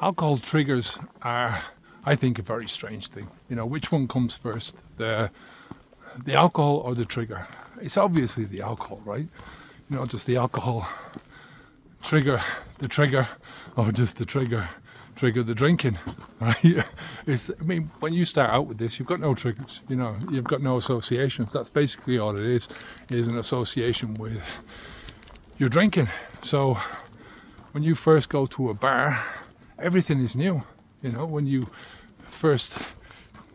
alcohol triggers are, I think, a very strange thing. You know, which one comes first, the the alcohol or the trigger? It's obviously the alcohol, right? You know, just the alcohol trigger the trigger, or just the trigger trigger the drinking, right? It's, I mean, when you start out with this, you've got no triggers. You know, you've got no associations. That's basically all it is. Is an association with your drinking. So when you first go to a bar, everything is new. You know, when you first,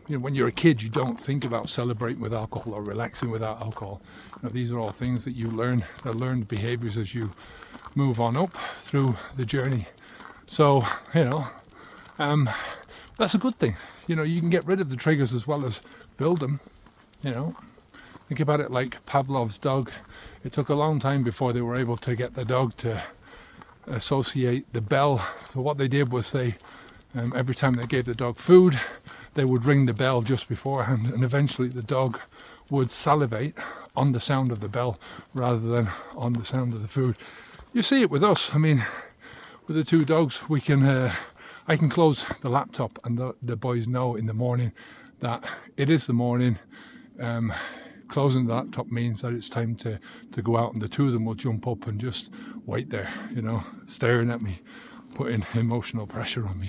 you know, when you're a kid, you don't think about celebrating with alcohol or relaxing without alcohol. You know, these are all things that you learn, they're learned behaviors as you move on up through the journey. So, you know, um, that's a good thing. You know, you can get rid of the triggers as well as build them. You know, think about it like Pavlov's dog. It took a long time before they were able to get the dog to associate the bell. So what they did was they, um, every time they gave the dog food, they would ring the bell just beforehand, and eventually the dog would salivate on the sound of the bell rather than on the sound of the food. You see it with us. I mean, with the two dogs, we can. Uh, I can close the laptop, and the, the boys know in the morning that it is the morning. Um, closing the laptop means that it's time to, to go out, and the two of them will jump up and just wait there, you know, staring at me, putting emotional pressure on me.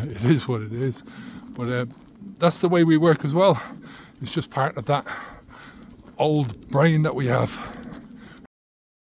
it is what it is. But uh, that's the way we work as well. It's just part of that old brain that we have.